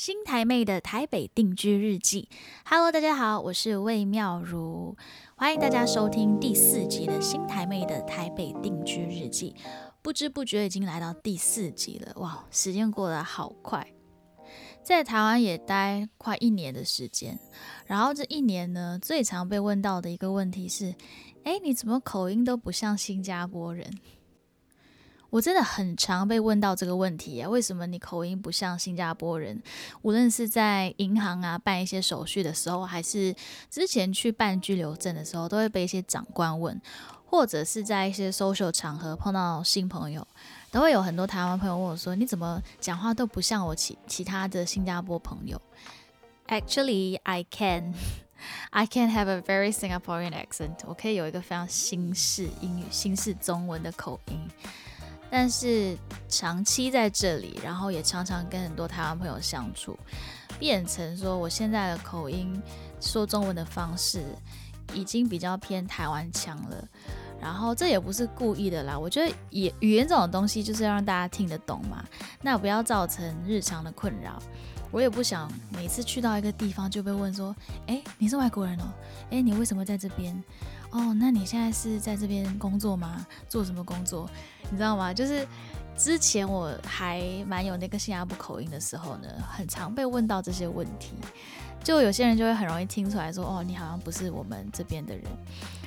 新台妹的台北定居日记，Hello，大家好，我是魏妙如，欢迎大家收听第四集的新台妹的台北定居日记。不知不觉已经来到第四集了，哇，时间过得好快，在台湾也待快一年的时间。然后这一年呢，最常被问到的一个问题是：哎，你怎么口音都不像新加坡人？我真的很常被问到这个问题啊，为什么你口音不像新加坡人？无论是在银行啊办一些手续的时候，还是之前去办居留证的时候，都会被一些长官问，或者是在一些 social 场合碰到新朋友，都会有很多台湾朋友问我说：“你怎么讲话都不像我其其他的新加坡朋友？”Actually, I can, I can have a very Singaporean accent。我可以有一个非常新式英语、新式中文的口音。但是长期在这里，然后也常常跟很多台湾朋友相处，变成说我现在的口音说中文的方式已经比较偏台湾腔了。然后这也不是故意的啦，我觉得语语言这种东西就是要让大家听得懂嘛，那不要造成日常的困扰。我也不想每次去到一个地方就被问说：“哎，你是外国人哦？哎，你为什么在这边？哦，那你现在是在这边工作吗？做什么工作？你知道吗？就是之前我还蛮有那个新加坡口音的时候呢，很常被问到这些问题，就有些人就会很容易听出来说：哦，你好像不是我们这边的人。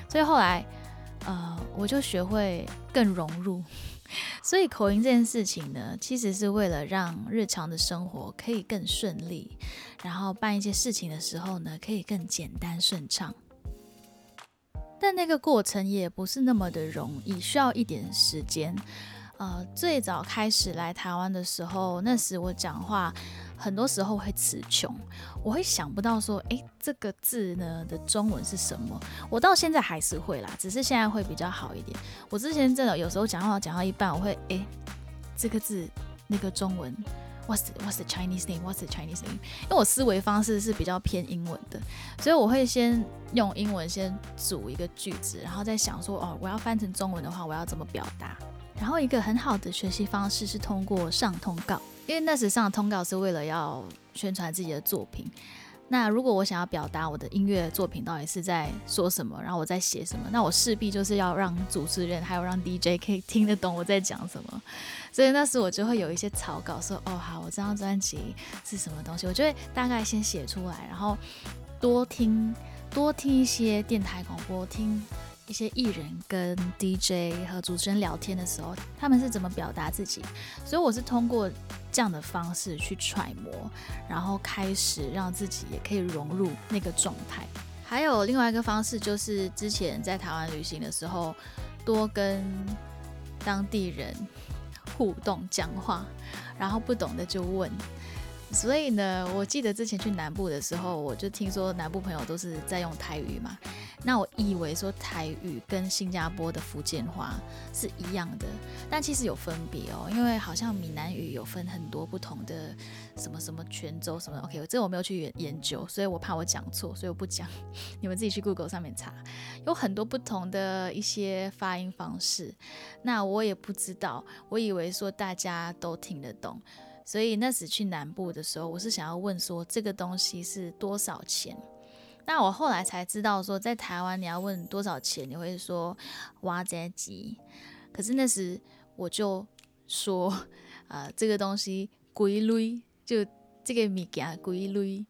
所以后来，呃，我就学会更融入。”所以口音这件事情呢，其实是为了让日常的生活可以更顺利，然后办一些事情的时候呢，可以更简单顺畅。但那个过程也不是那么的容易，需要一点时间。呃，最早开始来台湾的时候，那时我讲话。很多时候会词穷，我会想不到说，哎，这个字呢的中文是什么？我到现在还是会啦，只是现在会比较好一点。我之前真的有时候讲话讲到一半，我会，哎，这个字那个中文，what's what's the Chinese name？what's the Chinese name？因为我思维方式是比较偏英文的，所以我会先用英文先组一个句子，然后再想说，哦，我要翻成中文的话，我要怎么表达？然后一个很好的学习方式是通过上通告。因为那时上通告是为了要宣传自己的作品。那如果我想要表达我的音乐作品到底是在说什么，然后我在写什么，那我势必就是要让主持人还有让 DJ 可以听得懂我在讲什么。所以那时我就会有一些草稿，说哦好，我这张专辑是什么东西，我就会大概先写出来，然后多听多听一些电台广播听。一些艺人跟 DJ 和主持人聊天的时候，他们是怎么表达自己？所以我是通过这样的方式去揣摩，然后开始让自己也可以融入那个状态。还有另外一个方式，就是之前在台湾旅行的时候，多跟当地人互动讲话，然后不懂的就问。所以呢，我记得之前去南部的时候，我就听说南部朋友都是在用台语嘛。那我以为说台语跟新加坡的福建话是一样的，但其实有分别哦。因为好像闽南语有分很多不同的什么什么泉州什么。OK，这我没有去研研究，所以我怕我讲错，所以我不讲。你们自己去 Google 上面查，有很多不同的一些发音方式。那我也不知道，我以为说大家都听得懂。所以那时去南部的时候，我是想要问说这个东西是多少钱？那我后来才知道说，在台湾你要问多少钱，你会说挖这几。可是那时我就说，呃，这个东西贵类，就这个物件贵类，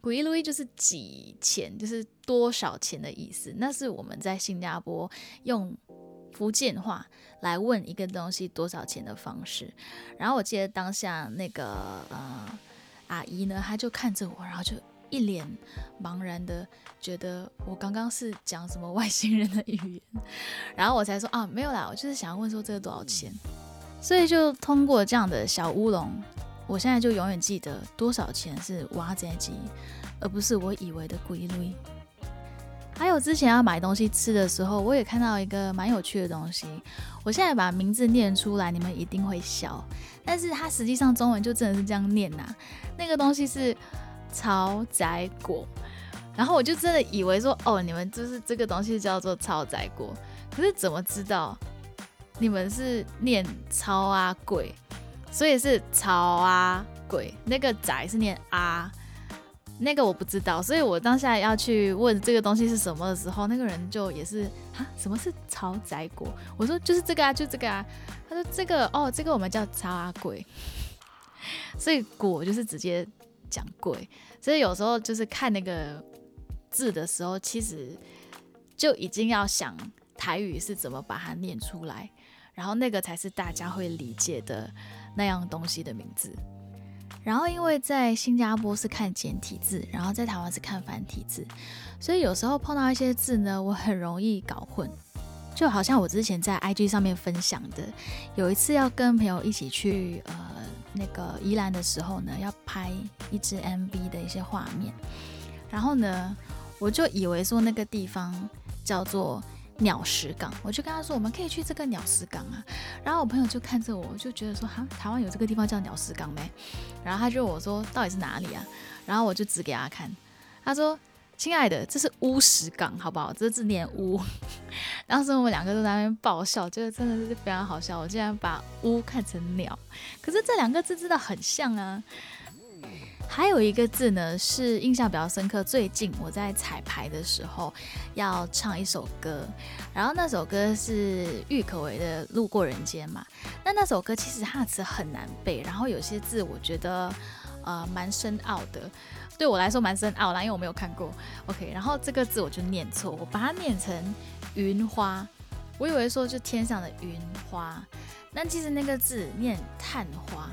贵类就是几钱，就是多少钱的意思。那是我们在新加坡用。福建话来问一个东西多少钱的方式，然后我记得当下那个呃阿姨呢，她就看着我，然后就一脸茫然的觉得我刚刚是讲什么外星人的语言，然后我才说啊没有啦，我就是想要问说这个多少钱，所以就通过这样的小乌龙，我现在就永远记得多少钱是挖仔鸡，而不是我以为的鬼类。还有之前要买东西吃的时候，我也看到一个蛮有趣的东西。我现在把名字念出来，你们一定会笑，但是它实际上中文就真的是这样念呐。那个东西是超仔果，然后我就真的以为说，哦，你们就是这个东西叫做超仔果。可是怎么知道你们是念超啊鬼，所以是超啊鬼，那个仔是念啊，那个我不知道，所以我当下要去问这个东西是什么的时候，那个人就也是啊，什么是超仔果？我说就是这个啊，就这个啊。他说这个哦，这个我们叫超啊鬼，所以果就是直接讲贵，所以有时候就是看那个字的时候，其实就已经要想台语是怎么把它念出来，然后那个才是大家会理解的那样东西的名字。然后，因为在新加坡是看简体字，然后在台湾是看繁体字，所以有时候碰到一些字呢，我很容易搞混。就好像我之前在 IG 上面分享的，有一次要跟朋友一起去呃那个宜兰的时候呢，要拍一支 MV 的一些画面，然后呢，我就以为说那个地方叫做。鸟石港，我就跟他说，我们可以去这个鸟石港啊。然后我朋友就看着我，就觉得说，哈，台湾有这个地方叫鸟石港没？然后他就我说，到底是哪里啊？然后我就指给他看，他说，亲爱的，这是乌石港，好不好？这字念乌。当时我们两个都在那边爆笑，觉得真的是非常好笑。我竟然把乌看成鸟，可是这两个字真的很像啊。还有一个字呢，是印象比较深刻。最近我在彩排的时候要唱一首歌，然后那首歌是郁可唯的《路过人间》嘛。那那首歌其实它的词很难背，然后有些字我觉得呃蛮深奥的，对我来说蛮深奥啦，因为我没有看过。OK，然后这个字我就念错，我把它念成云花，我以为说就天上的云花，但其实那个字念探花。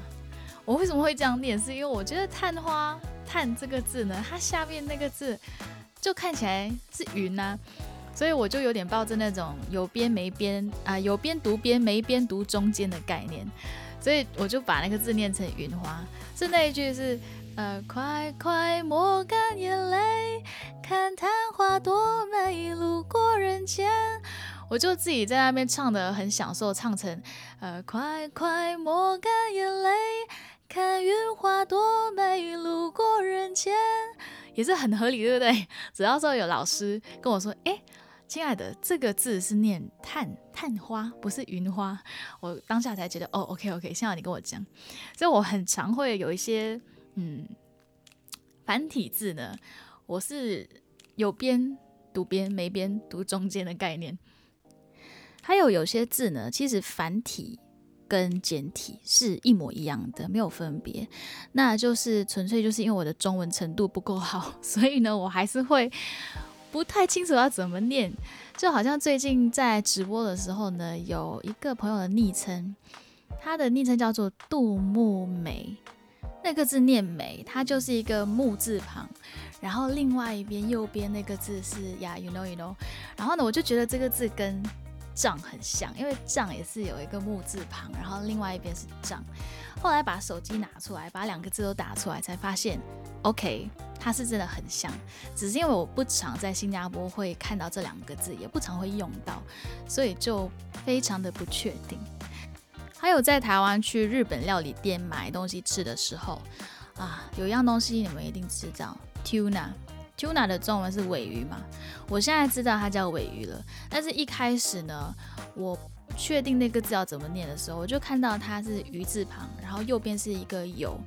我为什么会这样念？是因为我觉得“探花”“探”这个字呢，它下面那个字就看起来是云呐，所以我就有点抱着那种有边没边啊，有边读边没边读中间的概念，所以我就把那个字念成“云花”。是那一句是呃，快快抹干眼泪，看昙花多美，路过人间。我就自己在那边唱的很享受，唱成呃，快快抹干眼泪。看云花多美，路过人间，也是很合理，对不对？只要说有老师跟我说，哎，亲爱的，这个字是念探探花，不是云花，我当下才觉得，哦，OK OK，幸好你跟我讲。所以我很常会有一些，嗯，繁体字呢，我是有边读边，没边读中间的概念。还有有些字呢，其实繁体。跟简体是一模一样的，没有分别，那就是纯粹就是因为我的中文程度不够好，所以呢，我还是会不太清楚要怎么念。就好像最近在直播的时候呢，有一个朋友的昵称，他的昵称叫做杜木梅，那个字念梅，它就是一个木字旁，然后另外一边右边那个字是呀，you know you know，然后呢，我就觉得这个字跟杖很像，因为杖也是有一个木字旁，然后另外一边是杖。后来把手机拿出来，把两个字都打出来，才发现，OK，它是真的很像。只是因为我不常在新加坡会看到这两个字，也不常会用到，所以就非常的不确定。还有在台湾去日本料理店买东西吃的时候，啊，有一样东西你们一定知道，tuna。tuna 的中文是尾鱼嘛？我现在知道它叫尾鱼了，但是一开始呢，我确定那个字要怎么念的时候，我就看到它是鱼字旁，然后右边是一个有。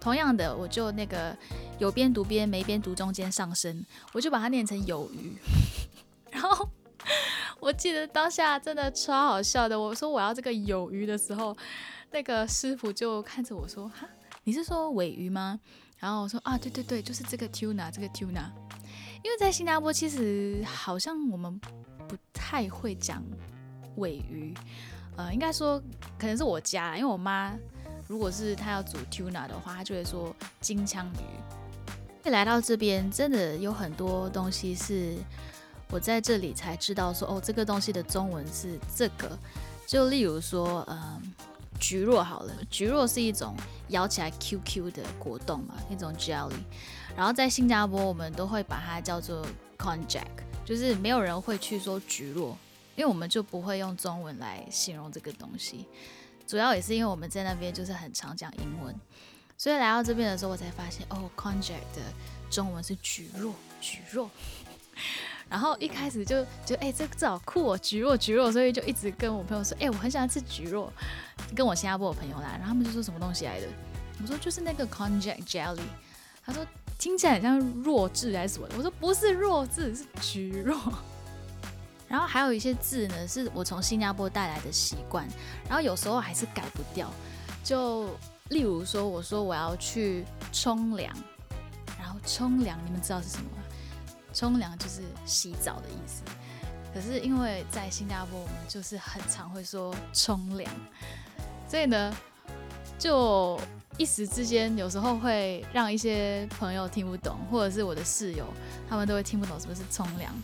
同样的，我就那个有边读边，没边读中间上升，我就把它念成有鱼。我记得当下真的超好笑的，我说我要这个有鱼的时候，那个师傅就看着我说：“哈，你是说尾鱼吗？”然后我说啊，对对对，就是这个 tuna，这个 tuna，因为在新加坡其实好像我们不太会讲尾鱼，呃，应该说可能是我家，因为我妈如果是她要煮 tuna 的话，她就会说金枪鱼。来到这边，真的有很多东西是我在这里才知道，说哦，这个东西的中文是这个，就例如说，嗯。菊若好了，菊若是一种咬起来 Q Q 的果冻嘛，一种 jelly。然后在新加坡，我们都会把它叫做 conjac，就是没有人会去说菊若，因为我们就不会用中文来形容这个东西。主要也是因为我们在那边就是很常讲英文，所以来到这边的时候，我才发现哦，conjac 的中文是菊若，菊若。然后一开始就就哎，这这好酷哦，橘若橘若，所以就一直跟我朋友说，哎，我很喜欢吃橘若，跟我新加坡的朋友来，然后他们就说什么东西来的，我说就是那个 konjac jelly。他说听起来很像弱智还是什么的。我说不是弱智，是橘弱。然后还有一些字呢，是我从新加坡带来的习惯，然后有时候还是改不掉。就例如说，我说我要去冲凉，然后冲凉，你们知道是什么吗？冲凉就是洗澡的意思。可是因为在新加坡，我们就是很常会说冲凉，所以呢，就一时之间有时候会让一些朋友听不懂，或者是我的室友，他们都会听不懂什么是冲凉。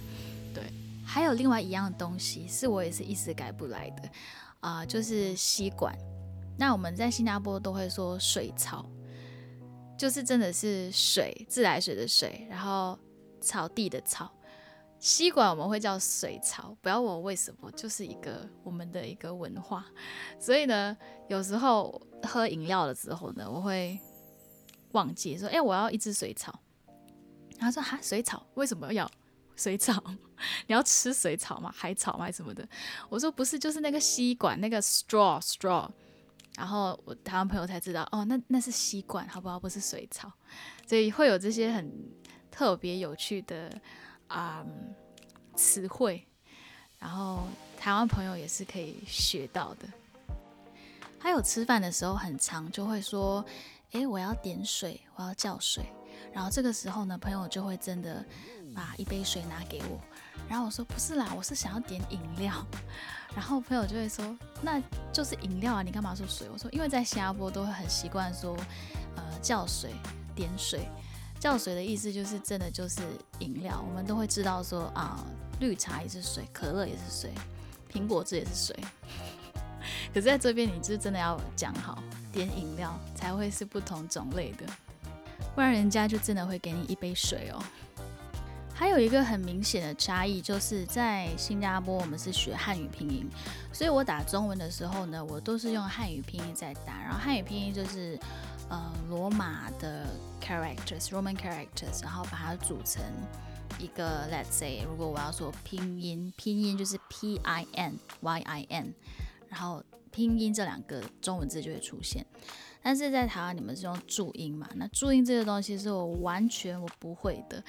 对，还有另外一样东西是我也是一时改不来的啊，就是吸管。那我们在新加坡都会说水槽，就是真的是水，自来水的水，然后草地的草。吸管我们会叫水槽，不要问我为什么，就是一个我们的一个文化。所以呢，有时候喝饮料的时候呢，我会忘记说，哎，我要一支水草。他说哈，水草为什么要水草？你要吃水草吗？海草吗？什么的？我说不是，就是那个吸管那个 straw straw。然后我台湾朋友才知道，哦，那那是吸管，好不好？不是水草。所以会有这些很特别有趣的。啊，词汇，然后台湾朋友也是可以学到的。还有吃饭的时候很长，就会说：“诶，我要点水，我要叫水。”然后这个时候呢，朋友就会真的把一杯水拿给我。然后我说：“不是啦，我是想要点饮料。”然后朋友就会说：“那就是饮料啊，你干嘛说水？”我说：“因为在新加坡都会很习惯说，呃，叫水，点水。”叫水的意思就是真的就是饮料，我们都会知道说啊，绿茶也是水，可乐也是水，苹果汁也是水。可是在这边，你是真的要讲好点饮料才会是不同种类的，不然人家就真的会给你一杯水哦。还有一个很明显的差异，就是在新加坡我们是学汉语拼音，所以我打中文的时候呢，我都是用汉语拼音在打，然后汉语拼音就是。呃，罗马的 characters，Roman characters，然后把它组成一个，let's say，如果我要说拼音，拼音就是 P I N Y I N，然后拼音这两个中文字就会出现。但是在台湾你们是用注音嘛？那注音这个东西是我完全我不会的。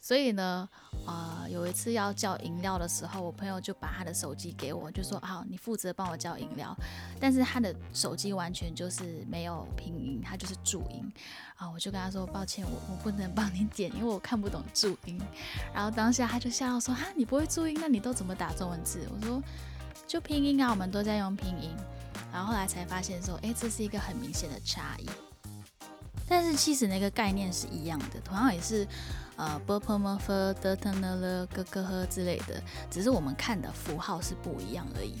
所以呢，呃，有一次要叫饮料的时候，我朋友就把他的手机给我，就说：“好，你负责帮我叫饮料。”但是他的手机完全就是没有拼音，他就是注音啊！我就跟他说：“抱歉，我我不能帮你点，因为我看不懂注音。”然后当下他就笑说：“哈，你不会注音，那你都怎么打中文字？”我说：“就拼音啊，我们都在用拼音。”然后后来才发现说：“哎，这是一个很明显的差异。”但是其实那个概念是一样的，同样也是。呃，b p m f d t n l g g h 之类的，只是我们看的符号是不一样而已。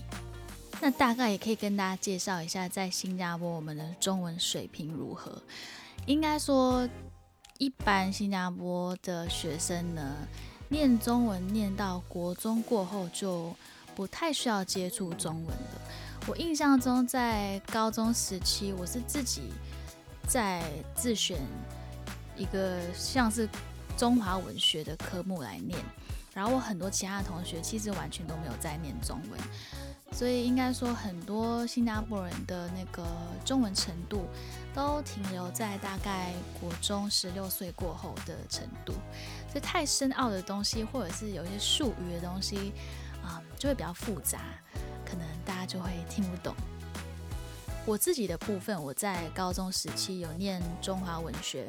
那大概也可以跟大家介绍一下，在新加坡我们的中文水平如何。应该说，一般新加坡的学生呢，念中文念到国中过后，就不太需要接触中文了。我印象中，在高中时期，我是自己在自选一个像是。中华文学的科目来念，然后我很多其他的同学其实完全都没有在念中文，所以应该说很多新加坡人的那个中文程度都停留在大概国中十六岁过后的程度，所以太深奥的东西或者是有一些术语的东西啊，就会比较复杂，可能大就会听不懂。我自己的部分，我在高中时期有念中华文学。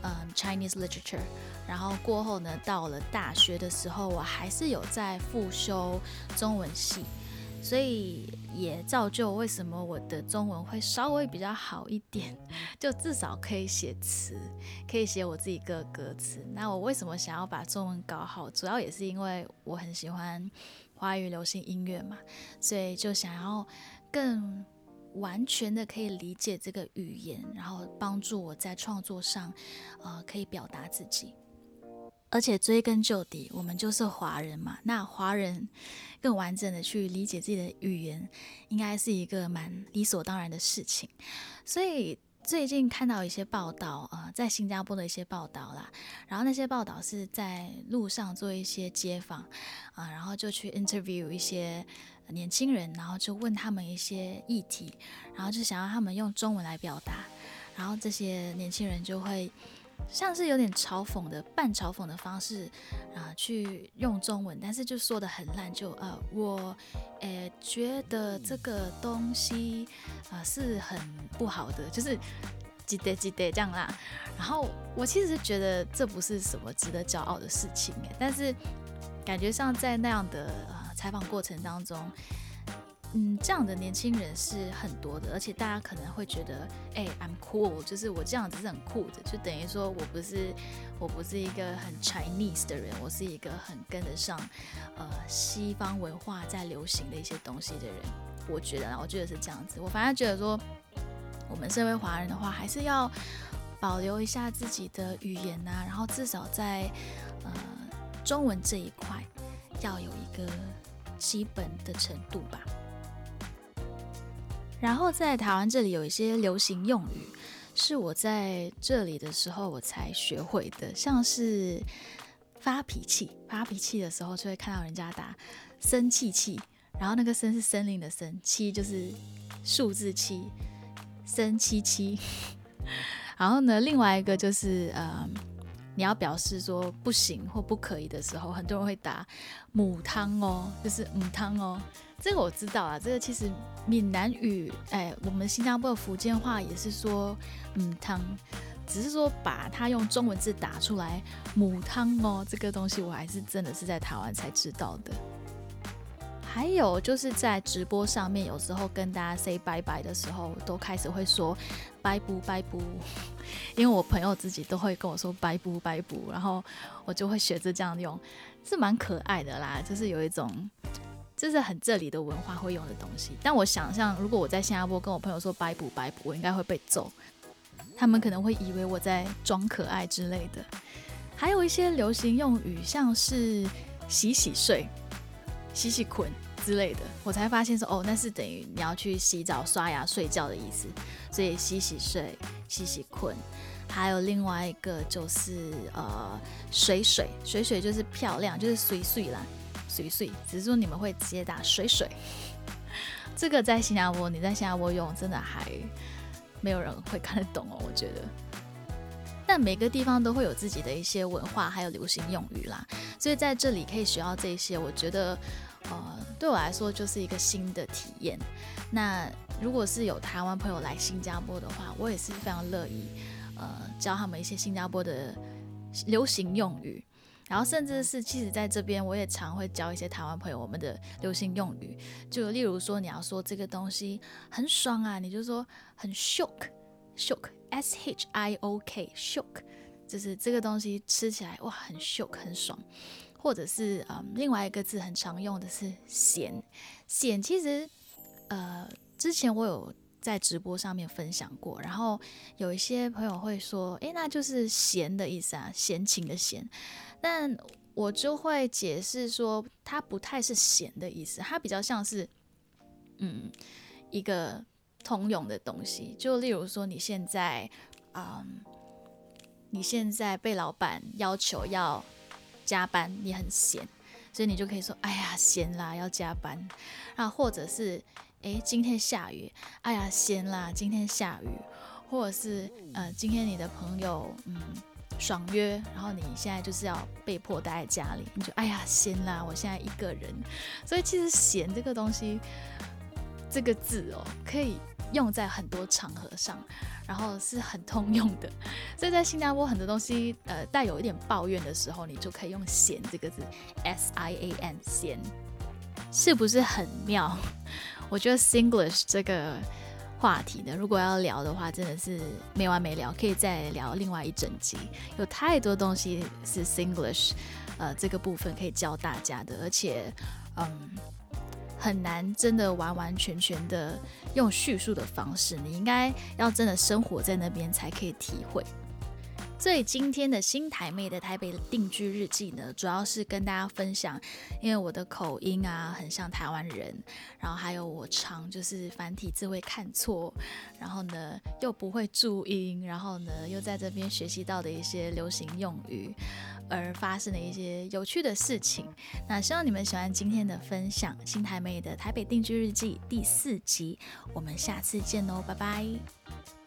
嗯，Chinese literature，然后过后呢，到了大学的时候，我还是有在复修中文系，所以也造就为什么我的中文会稍微比较好一点，就至少可以写词，可以写我自己个歌词。那我为什么想要把中文搞好，主要也是因为我很喜欢华语流行音乐嘛，所以就想要更。完全的可以理解这个语言，然后帮助我在创作上，呃，可以表达自己。而且追根究底，我们就是华人嘛，那华人更完整的去理解自己的语言，应该是一个蛮理所当然的事情。所以最近看到一些报道，呃，在新加坡的一些报道啦，然后那些报道是在路上做一些街访，啊，然后就去 interview 一些。年轻人，然后就问他们一些议题，然后就想要他们用中文来表达，然后这些年轻人就会像是有点嘲讽的半嘲讽的方式啊，去用中文，但是就说的很烂，就呃我诶觉得这个东西啊是很不好的，就是几得几得这样啦。然后我其实觉得这不是什么值得骄傲的事情诶，但是感觉上在那样的采访过程当中。嗯，这样的年轻人是很多的，而且大家可能会觉得，哎，I'm cool，就是我这样子是很酷的，就等于说我不是，我不是一个很 Chinese 的人，我是一个很跟得上，呃，西方文化在流行的一些东西的人。我觉得，我觉得是这样子。我反而觉得说，我们身为华人的话，还是要保留一下自己的语言呐，然后至少在呃中文这一块要有一个基本的程度吧。然后在台湾这里有一些流行用语，是我在这里的时候我才学会的，像是发脾气，发脾气的时候就会看到人家打生气气，然后那个生是森林的生，七就是数字七，生七七。然后呢，另外一个就是呃，你要表示说不行或不可以的时候，很多人会打母汤哦，就是母汤哦。这个我知道啊，这个其实闽南语，哎，我们新加坡的福建话也是说母汤，只是说把它用中文字打出来母汤哦，这个东西我还是真的是在台湾才知道的。还有就是在直播上面，有时候跟大家 say 拜拜的时候，都开始会说拜不拜不，因为我朋友自己都会跟我说拜不拜不，然后我就会学着这样用，是蛮可爱的啦，就是有一种。这是很这里的文化会用的东西，但我想象如果我在新加坡跟我朋友说拜补拜补，我应该会被揍，他们可能会以为我在装可爱之类的。还有一些流行用语，像是洗洗睡、洗洗困之类的，我才发现说哦，那是等于你要去洗澡、刷牙、睡觉的意思。所以洗洗睡、洗洗困，还有另外一个就是呃水水水水就是漂亮，就是水水啦。水水，只是说你们会直接打水水，这个在新加坡，你在新加坡用，真的还没有人会看得懂哦，我觉得。但每个地方都会有自己的一些文化，还有流行用语啦，所以在这里可以学到这些，我觉得，对我来说就是一个新的体验。那如果是有台湾朋友来新加坡的话，我也是非常乐意，呃，教他们一些新加坡的流行用语。然后甚至是，其实在这边我也常会教一些台湾朋友我们的流行用语，就例如说你要说这个东西很爽啊，你就说很 shock，shock，s h i o k，shock，就是这个东西吃起来哇很 shock 很爽，或者是嗯另外一个字很常用的是闲，闲其实呃之前我有在直播上面分享过，然后有一些朋友会说，诶，那就是闲的意思啊，闲情的闲。但我就会解释说，它不太是闲的意思，它比较像是，嗯，一个通用的东西。就例如说，你现在，嗯，你现在被老板要求要加班，你很闲，所以你就可以说，哎呀，闲啦，要加班。啊，或者是，哎，今天下雨，哎呀，闲啦，今天下雨。或者是，呃，今天你的朋友，嗯。爽约，然后你现在就是要被迫待在家里，你就哎呀闲啦，我现在一个人。所以其实闲这个东西，这个字哦，可以用在很多场合上，然后是很通用的。所以在新加坡很多东西，呃，带有一点抱怨的时候，你就可以用闲这个字，S I A N 闲，是不是很妙？我觉得 Singlish 这个。话题呢？如果要聊的话，真的是没完没了，可以再聊另外一整集。有太多东西是 Singlish，呃，这个部分可以教大家的，而且，嗯，很难真的完完全全的用叙述的方式，你应该要真的生活在那边才可以体会。所以今天的新台妹的台北定居日记呢，主要是跟大家分享，因为我的口音啊很像台湾人，然后还有我常就是繁体字会看错，然后呢又不会注音，然后呢又在这边学习到的一些流行用语，而发生的一些有趣的事情。那希望你们喜欢今天的分享，新台妹的台北定居日记第四集，我们下次见哦，拜拜。